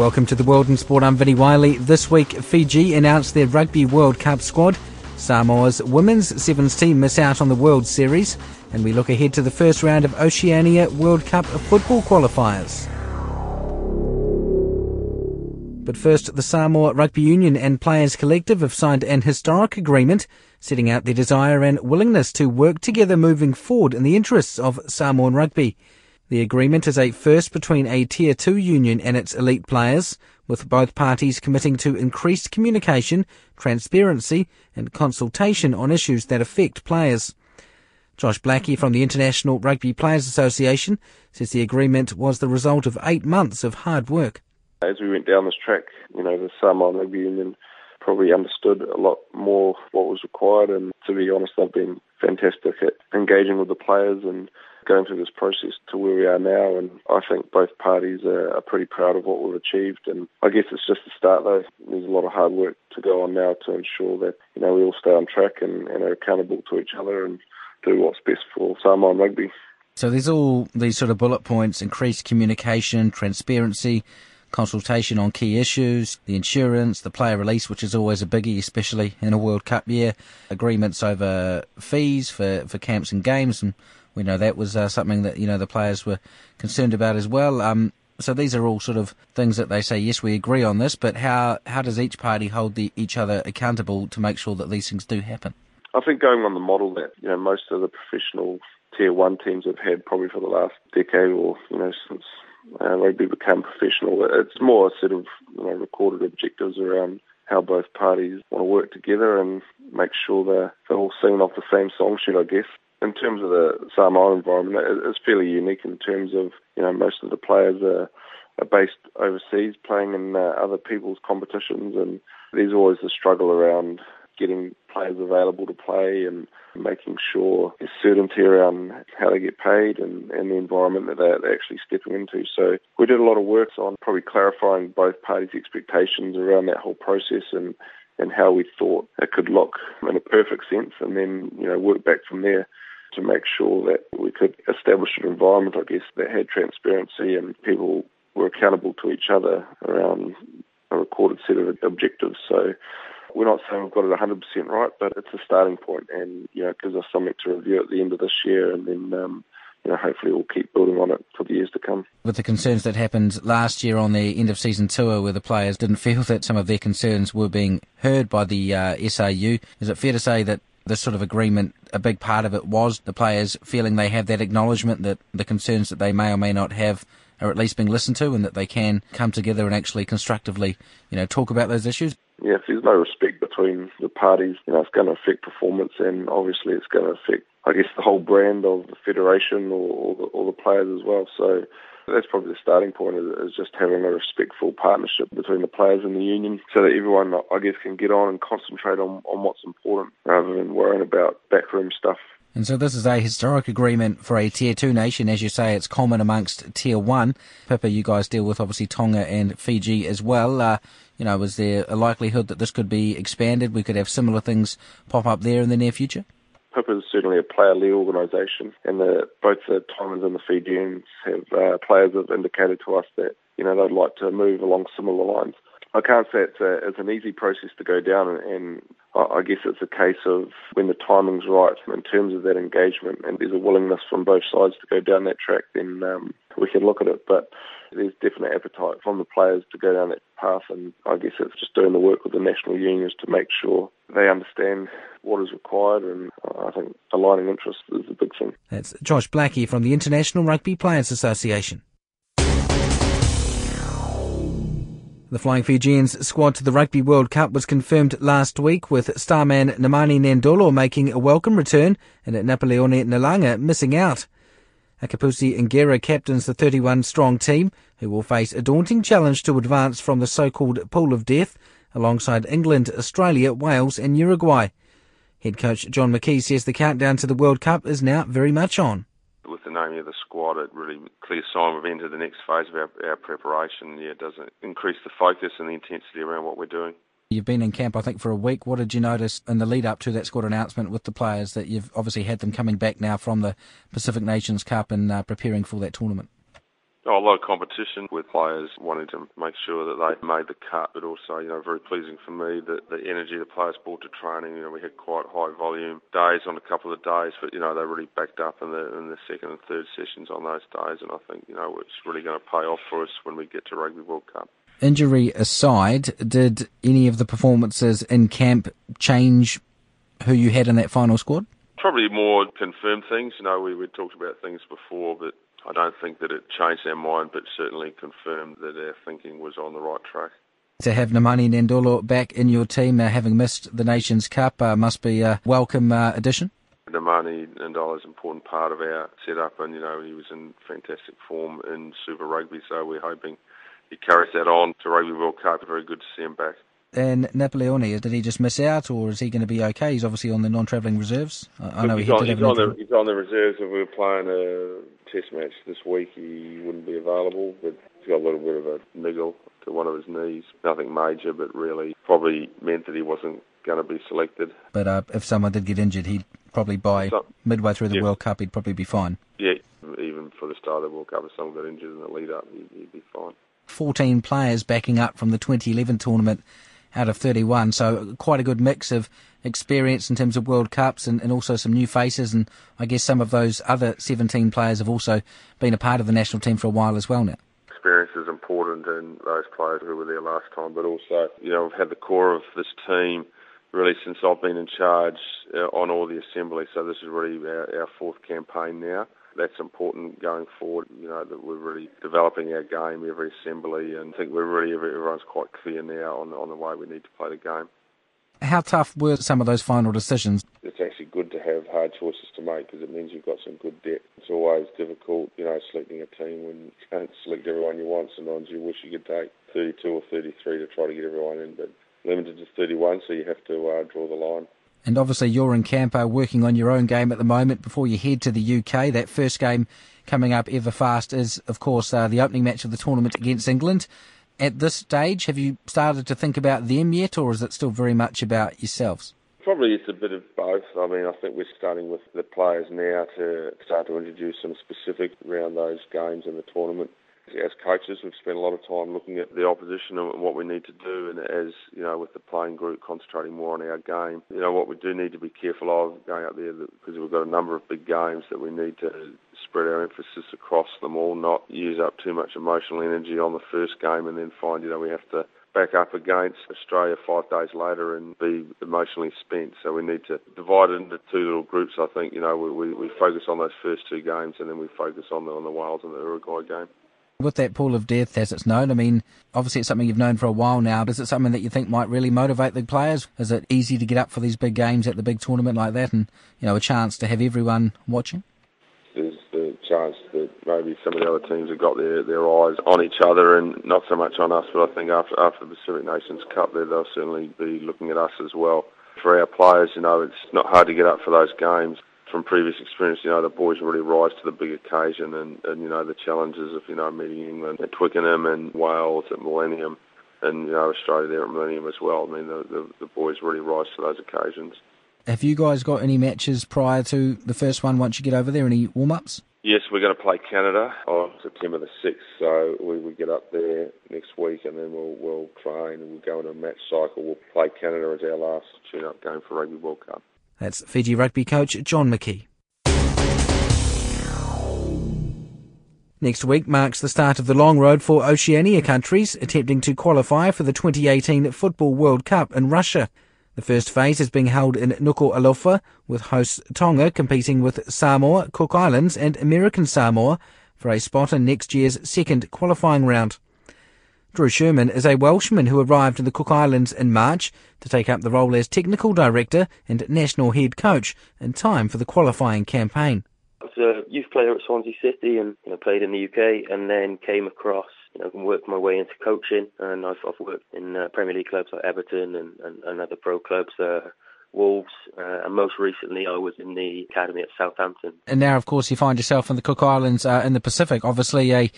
Welcome to the World in Sport. I'm Vinnie Wylie. This week, Fiji announced their Rugby World Cup squad. Samoa's women's sevens team miss out on the World Series, and we look ahead to the first round of Oceania World Cup football qualifiers. But first, the Samoa Rugby Union and Players Collective have signed an historic agreement setting out their desire and willingness to work together moving forward in the interests of Samoan rugby. The agreement is a first between a Tier 2 union and its elite players, with both parties committing to increased communication, transparency, and consultation on issues that affect players. Josh Blackie from the International Rugby Players Association says the agreement was the result of eight months of hard work. As we went down this track, you know, the Samoan Rugby Union probably understood a lot more what was required, and to be honest, they've been fantastic at engaging with the players and going through this process to where we are now. And I think both parties are, are pretty proud of what we've achieved. And I guess it's just the start, though. There's a lot of hard work to go on now to ensure that you know we all stay on track and, and are accountable to each other and do what's best for Samoan rugby. So there's all these sort of bullet points: increased communication, transparency consultation on key issues, the insurance, the player release, which is always a biggie, especially in a World Cup year, agreements over fees for, for camps and games, and we know that was uh, something that you know the players were concerned about as well. Um, so these are all sort of things that they say, yes, we agree on this, but how how does each party hold the, each other accountable to make sure that these things do happen? I think going on the model that you know most of the professional tier one teams have had probably for the last decade or you know since uh, rugby became professional. It's more sort of you know, recorded objectives around how both parties want to work together and make sure they're, they're all singing off the same song sheet, I guess. In terms of the Samoa environment, it's fairly unique in terms of, you know, most of the players are, are based overseas playing in uh, other people's competitions and there's always the struggle around getting players available to play and making sure there's certainty around how they get paid and, and the environment that they're, they're actually stepping into. So we did a lot of work on probably clarifying both parties' expectations around that whole process and, and how we thought it could look in a perfect sense and then, you know, work back from there to make sure that we could establish an environment, I guess, that had transparency and people were accountable to each other around a recorded set of objectives. So we're not saying we've got it 100% right, but it's a starting point and, you know, it gives us something to review at the end of this year and then, um, you know, hopefully we'll keep building on it for the years to come. With the concerns that happened last year on the end of season tour where the players didn't feel that some of their concerns were being heard by the uh, SRU, is it fair to say that this sort of agreement, a big part of it was the players feeling they have that acknowledgement that the concerns that they may or may not have are at least being listened to and that they can come together and actually constructively, you know, talk about those issues? Yeah, if there's no respect between the parties, you know, it's going to affect performance and obviously it's going to affect, I guess, the whole brand of the federation or, or, the, or the players as well. So that's probably the starting point is, just having a respectful partnership between the players and the union so that everyone, I guess, can get on and concentrate on, on what's important rather than worrying about backroom stuff. And so this is a historic agreement for a Tier 2 nation. As you say, it's common amongst Tier 1. Pippa, you guys deal with obviously Tonga and Fiji as well. Uh, you know, is there a likelihood that this could be expanded? We could have similar things pop up there in the near future? Pippa is certainly a player-led organisation, and the, both the Tongans and the Fijians have uh, players have indicated to us that you know they'd like to move along similar lines. I can't say it's, a, it's an easy process to go down, and, and I guess it's a case of when the timing's right in terms of that engagement, and there's a willingness from both sides to go down that track, then um, we can look at it. But there's definite appetite from the players to go down that path, and I guess it's just doing the work with the national unions to make sure they understand what is required, and I think aligning interests is a big thing. That's Josh Blackie from the International Rugby Players Association. The Flying Fijians squad to the Rugby World Cup was confirmed last week with starman Nemani Nadolo making a welcome return and at Napolioni Nalaga missing out. Akapusi Qera captains the 31 strong team, who will face a daunting challenge to advance from the so-called pool of death alongside England, Australia, Wales and Uruguay. Head coach John McKee says the countdown to the World Cup is now very much on with the naming of the squad, it really clear sign we've entered the next phase of our, our preparation. Yeah, it does increase the focus and the intensity around what we're doing. You've been in camp, I think, for a week. What did you notice in the lead up to that squad announcement with the players that you've obviously had them coming back now from the Pacific Nations Cup and uh, preparing for that tournament? Oh, a lot of competition with players wanting to make sure that they made the cut, but also, you know, very pleasing for me that the energy the players brought to training. You know, we had quite high volume days on a couple of days, but you know they really backed up in the in the second and third sessions on those days, and I think you know it's really going to pay off for us when we get to Rugby World Cup. Injury aside, did any of the performances in camp change who you had in that final squad? Probably more confirmed things. You know, we we talked about things before, but I don't think that it changed our mind, but certainly confirmed that our thinking was on the right track. To have Nemani Nadolo back in your team, uh, having missed the Nations Cup, uh, must be a welcome uh, addition. Nemani Nadolo is an important part of our setup, and you know he was in fantastic form in Super Rugby, so we're hoping he carries that on to Rugby World Cup. Very good to see him back. And Napolioni, did he just miss out, or is he going to be okay? He's obviously on the non-travelling reserves. I, I know he's he on, he's on the, he's on the reserves. If we were playing a test match this week, he wouldn't be available, but he's got a little bit of a niggle to one of his knees. Nothing major, but really probably meant that he wasn't going to be selected. But uh, if someone did get injured, he'd probably by so, midway through the yeah. World Cup, he'd probably be fine. Yeah, even for the start of the World Cup, if someone got injured in the lead up, he'd, he'd be fine. 14 players backing up from the 2011 tournament out of 31. So quite a good mix of experience in terms of World Cups and, and also some new faces. And I guess some of those other 17 players have also been a part of the national team for a while as well now. Experience is important in those players who were there last time, but also, you know, we've had the core of this team really since I've been in charge uh, on all the assembly. So this is really our, our fourth campaign now that's important going forward. You know that we're really developing our game every assembly, and I think we're really everyone's quite clear now on on the way we need to play the game. How tough were some of those final decisions? It's actually good to have hard choices to make because it means you've got some good depth. It's always difficult, you know, selecting a team when you can't select everyone you want. Sometimes you wish you could take 32 or 33 to try to get everyone in, but limited to 31, so you have to uh, draw the line. And obviously, you're in Campo working on your own game at the moment before you head to the UK. That first game coming up ever fast is, of course, uh, the opening match of the tournament against England. At this stage, have you started to think about them yet, or is it still very much about yourselves? Probably it's a bit of both. I mean, I think we're starting with the players now to start to introduce some specific around those games in the tournament as coaches, we've spent a lot of time looking at the opposition and what we need to do. And as you know, with the playing group concentrating more on our game, you know what we do need to be careful of going out there because we've got a number of big games that we need to spread our emphasis across them all, not use up too much emotional energy on the first game and then find you know we have to back up against Australia five days later and be emotionally spent. So we need to divide it into two little groups. I think you know we, we, we focus on those first two games and then we focus on the on the Wales and the Uruguay game. With that pool of death as it's known, I mean, obviously it's something you've known for a while now. But is it something that you think might really motivate the players? Is it easy to get up for these big games at the big tournament like that and, you know, a chance to have everyone watching? There's the chance that maybe some of the other teams have got their, their eyes on each other and not so much on us, but I think after, after the Pacific Nations Cup there, they'll certainly be looking at us as well. For our players, you know, it's not hard to get up for those games from previous experience, you know, the boys really rise to the big occasion and, and you know, the challenges of, you know, meeting England at Twickenham and Wales at Millennium and, you know, Australia there at Millennium as well. I mean, the, the, the boys really rise to those occasions. Have you guys got any matches prior to the first one once you get over there? Any warm ups? Yes, we're going to play Canada on September the 6th. So we will get up there next week and then we'll, we'll train and we'll go into a match cycle. We'll play Canada as our last tune up game for Rugby World Cup. That's Fiji rugby coach John McKee. Next week marks the start of the long road for Oceania countries attempting to qualify for the 2018 Football World Cup in Russia. The first phase is being held in Nuku'alofa, with hosts Tonga competing with Samoa, Cook Islands, and American Samoa for a spot in next year's second qualifying round. Drew Sherman is a Welshman who arrived in the Cook Islands in March to take up the role as technical director and national head coach in time for the qualifying campaign. I was a youth player at Swansea City and you know, played in the UK and then came across you know, worked my way into coaching and I've, I've worked in uh, Premier League clubs like Everton and, and, and other pro clubs. Uh, Wolves, uh, and most recently I was in the academy at Southampton. And now, of course, you find yourself in the Cook Islands uh, in the Pacific. Obviously, a,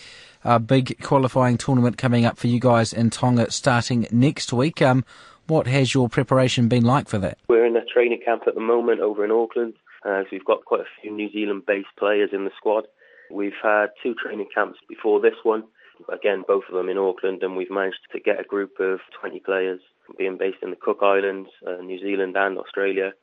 a, big qualifying tournament coming up for you guys in Tonga starting next week. Um, what has your preparation been like for that? We're in a training camp at the moment over in Auckland. Uh, so we've got quite a few New Zealand-based players in the squad. We've had two training camps before this one. Again, both of them in Auckland, and we've managed to get a group of 20 players being based in the Cook Islands, uh, New Zealand, and Australia.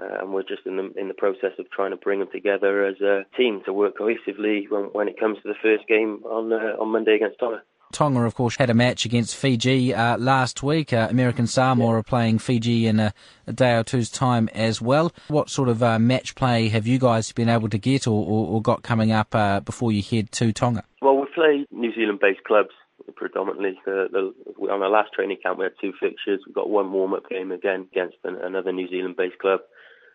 Uh, and we're just in the in the process of trying to bring them together as a team to work cohesively when, when it comes to the first game on uh, on Monday against Tonga. Tonga, of course, had a match against Fiji uh, last week. Uh, American Samoa yeah. are playing Fiji in a, a, day or two's time as well. What sort of uh, match play have you guys been able to get or, or, or got coming up uh, before you head to Tonga? Well, we play New Zealand-based clubs predominantly. The, the, on our last training camp, we had two fixtures. We've got one warm-up game again against an, another New Zealand-based club.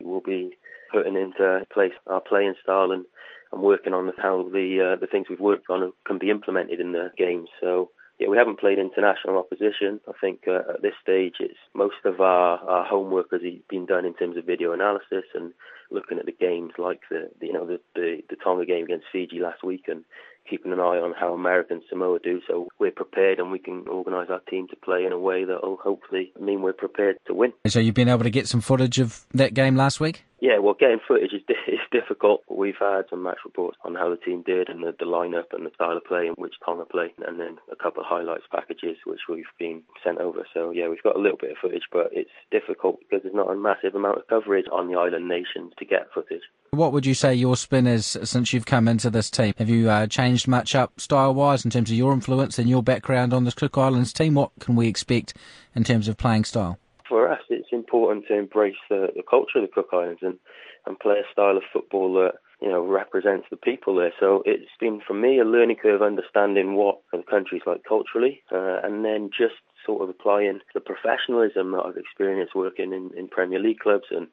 We'll be putting into place our playing style and, and working on how the uh, the things we've worked on can be implemented in the games. So yeah, we haven't played international opposition. I think uh, at this stage, it's most of our, our homework has been done in terms of video analysis and looking at the games like the, the you know the, the the Tonga game against Fiji last week and keeping an eye on how American Samoa do. So we're prepared and we can organise our team to play in a way that will hopefully mean we're prepared to win. So you've been able to get some footage of that game last week? Yeah, well, getting footage is, is difficult. We've had some match reports on how the team did and the, the lineup and the style of play and which Tonga play, and then a couple of highlights packages which we've been sent over. So yeah, we've got a little bit of footage, but it's difficult because there's not a massive amount of coverage on the island nations to get footage. What would you say your spin is since you've come into this team? Have you uh, changed much up style-wise in terms of your influence and your background on this Cook Islands team? What can we expect in terms of playing style? For us, it's important to embrace the, the culture of the Cook Islands and, and play a style of football that you know represents the people there. So it's been for me a learning curve, understanding what the country's like culturally, uh, and then just sort of applying the professionalism that I've experienced working in, in Premier League clubs and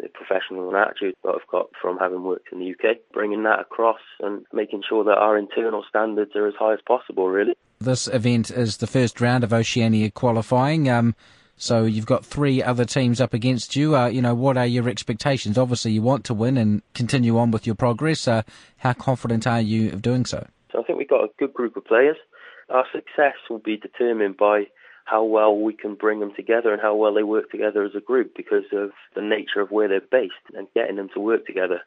the professional attitude that I've got from having worked in the UK, bringing that across and making sure that our internal standards are as high as possible, really. This event is the first round of Oceania qualifying. Um, so you've got three other teams up against you. Uh, you know, what are your expectations? Obviously, you want to win and continue on with your progress. Uh, how confident are you of doing so? So I think we've got a good group of players. Our success will be determined by how well we can bring them together and how well they work together as a group because of the nature of where they're based and getting them to work together.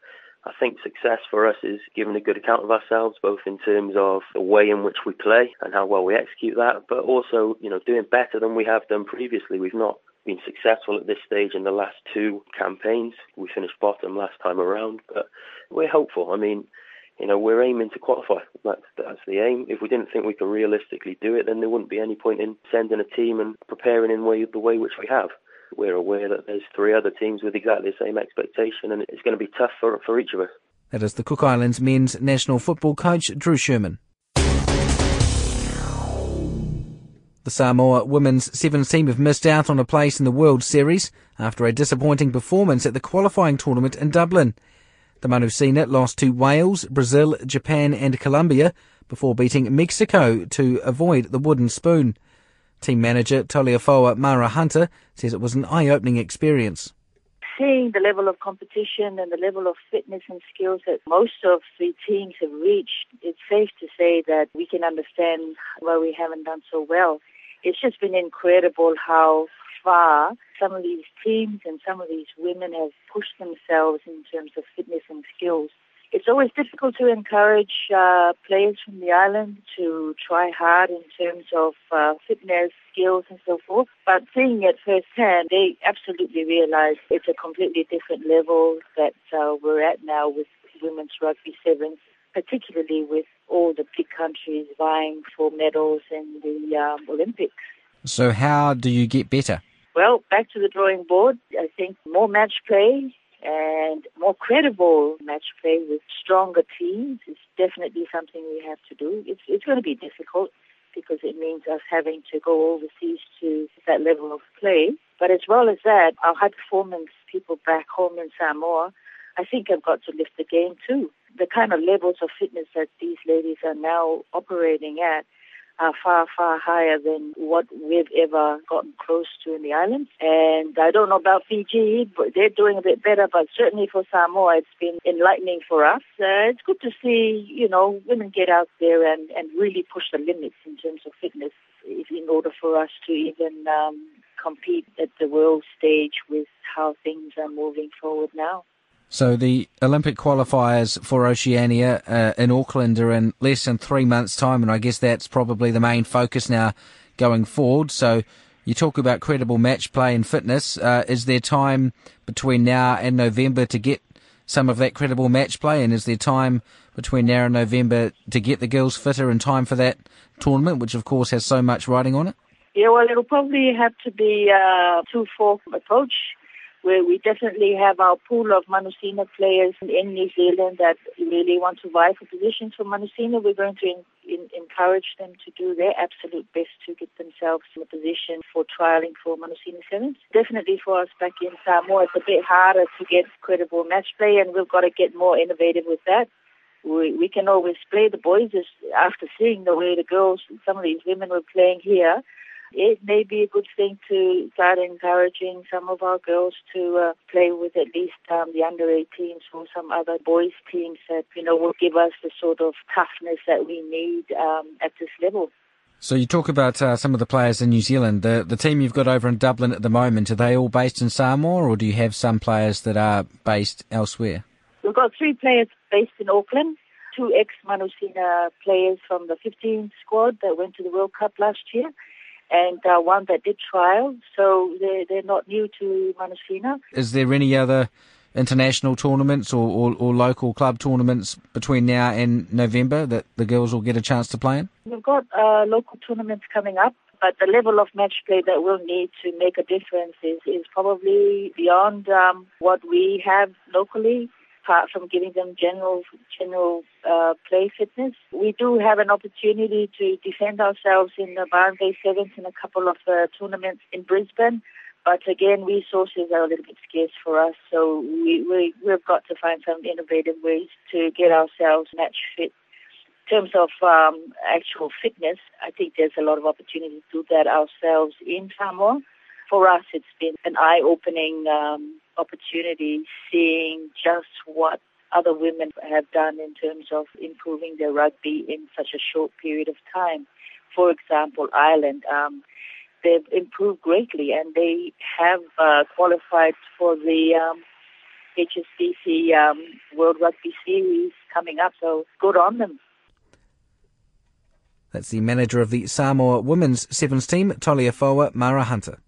I think success for us is giving a good account of ourselves, both in terms of the way in which we play and how well we execute that, but also, you know, doing better than we have done previously. We've not been successful at this stage in the last two campaigns. We finished bottom last time around, but we're hopeful. I mean, you know, we're aiming to qualify. That's that's the aim. If we didn't think we could realistically do it, then there wouldn't be any point in sending a team and preparing in way, the way which we have. We're aware that there's three other teams with exactly the same expectation, and it's going to be tough for for each of us. That is the Cook Islands men's national football coach Drew Sherman. The Samoa women's sevens team have missed out on a place in the World Series after a disappointing performance at the qualifying tournament in Dublin. The Manusina lost to Wales, Brazil, Japan and Colombia before beating Mexico to avoid the wooden spoon. Team manager Taliafoa Mara Hunter says it was an eye-opening experience. Seeing the level of competition and the level of fitness and skills that most of the teams have reached, it's safe to say that we can understand why we haven't done so well. It's just been incredible how far some of these teams and some of these women have pushed themselves in terms of fitness and skills. It's always difficult to encourage uh, players from the island to try hard in terms of uh, fitness, skills, and so forth. But seeing it firsthand, they absolutely realize it's a completely different level that uh, we're at now with women's rugby sevens, particularly with all the big countries vying for medals in the um, Olympics. So, how do you get better? Well, back to the drawing board. I think more match play and more credible match play with stronger teams is definitely something we have to do. It's it's going to be difficult because it means us having to go overseas to that level of play. But as well as that, our high performance people back home in Samoa, I think have got to lift the game too. The kind of levels of fitness that these ladies are now operating at are far, far higher than what we've ever gotten close to in the islands. And I don't know about Fiji, but they're doing a bit better, but certainly for Samoa, it's been enlightening for us. Uh, it's good to see, you know, women get out there and, and really push the limits in terms of fitness in order for us to even um, compete at the world stage with how things are moving forward now. So the Olympic qualifiers for Oceania uh, in Auckland are in less than three months' time, and I guess that's probably the main focus now going forward. So you talk about credible match play and fitness. Uh, is there time between now and November to get some of that credible match play, and is there time between now and November to get the girls fitter in time for that tournament, which of course has so much riding on it? Yeah, well, it'll probably have to be a two-four approach where we definitely have our pool of Manusina players in New Zealand that really want to vie for positions for Manusina. We're going to in, in, encourage them to do their absolute best to get themselves in a position for trialing for Manusina Sevens. Definitely for us back in Samoa, it's a bit harder to get credible match play, and we've got to get more innovative with that. We, we can always play the boys after seeing the way the girls, and some of these women were playing here it may be a good thing to start encouraging some of our girls to uh, play with at least um, the under 18s or some other boys teams that you know will give us the sort of toughness that we need um, at this level. So you talk about uh, some of the players in New Zealand. The the team you've got over in Dublin at the moment are they all based in Samoa, or do you have some players that are based elsewhere? We've got three players based in Auckland two ex-Manusina players from the 15 squad that went to the World Cup last year, and uh, one that did trial, so they're, they're not new to Manusina. Is there any other international tournaments or, or, or, local club tournaments between now and November that the girls will get a chance to play in? We've got uh, local tournaments coming up, but the level of match play that we'll need to make a difference is, is probably beyond um, what we have locally apart from giving them general general uh, play fitness. We do have an opportunity to defend ourselves in the Byron Bay Sevens in a couple of uh, tournaments in Brisbane. But again, resources are a little bit scarce for us, so we, we, we've got to find some innovative ways to get ourselves match fit. In terms of um, actual fitness, I think there's a lot of opportunity to do that ourselves in Samoa. For us, it's been an eye-opening um, opportunity seeing just what other women have done in terms of improving their rugby in such a short period of time. For example, Ireland, um, they've improved greatly and they have uh, qualified for the um, HSBC um, World Rugby Series coming up, so good on them. That's the manager of the Samoa Women's Sevens team, Taliafoa Mara Hunter.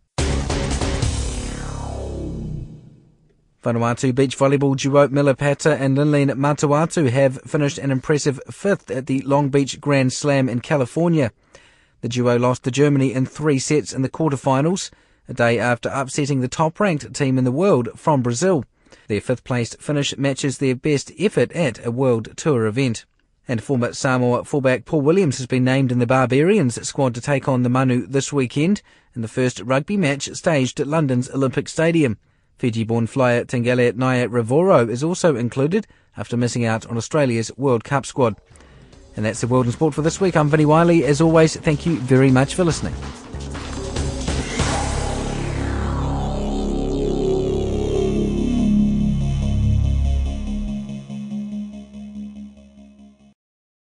Vanuatu beach volleyball duo Miller Pata and Linline Matauatu have finished an impressive fifth at the Long Beach Grand Slam in California. The duo lost to Germany in three sets in the quarterfinals, a day after upsetting the top-ranked team in the world from Brazil. Their fifth-placed finish matches their best effort at a World Tour event. And former Samoa fullback Paul Williams has been named in the Barbarians squad to take on the Manu this weekend in the first rugby match staged at London's Olympic Stadium. Fiji-born flyer Taqele Naiyaravoro is also included after missing out on Australia's World Cup squad. And that's the World in Sport for this week. I'm Vinnie Wylie. As always, thank you very much for listening.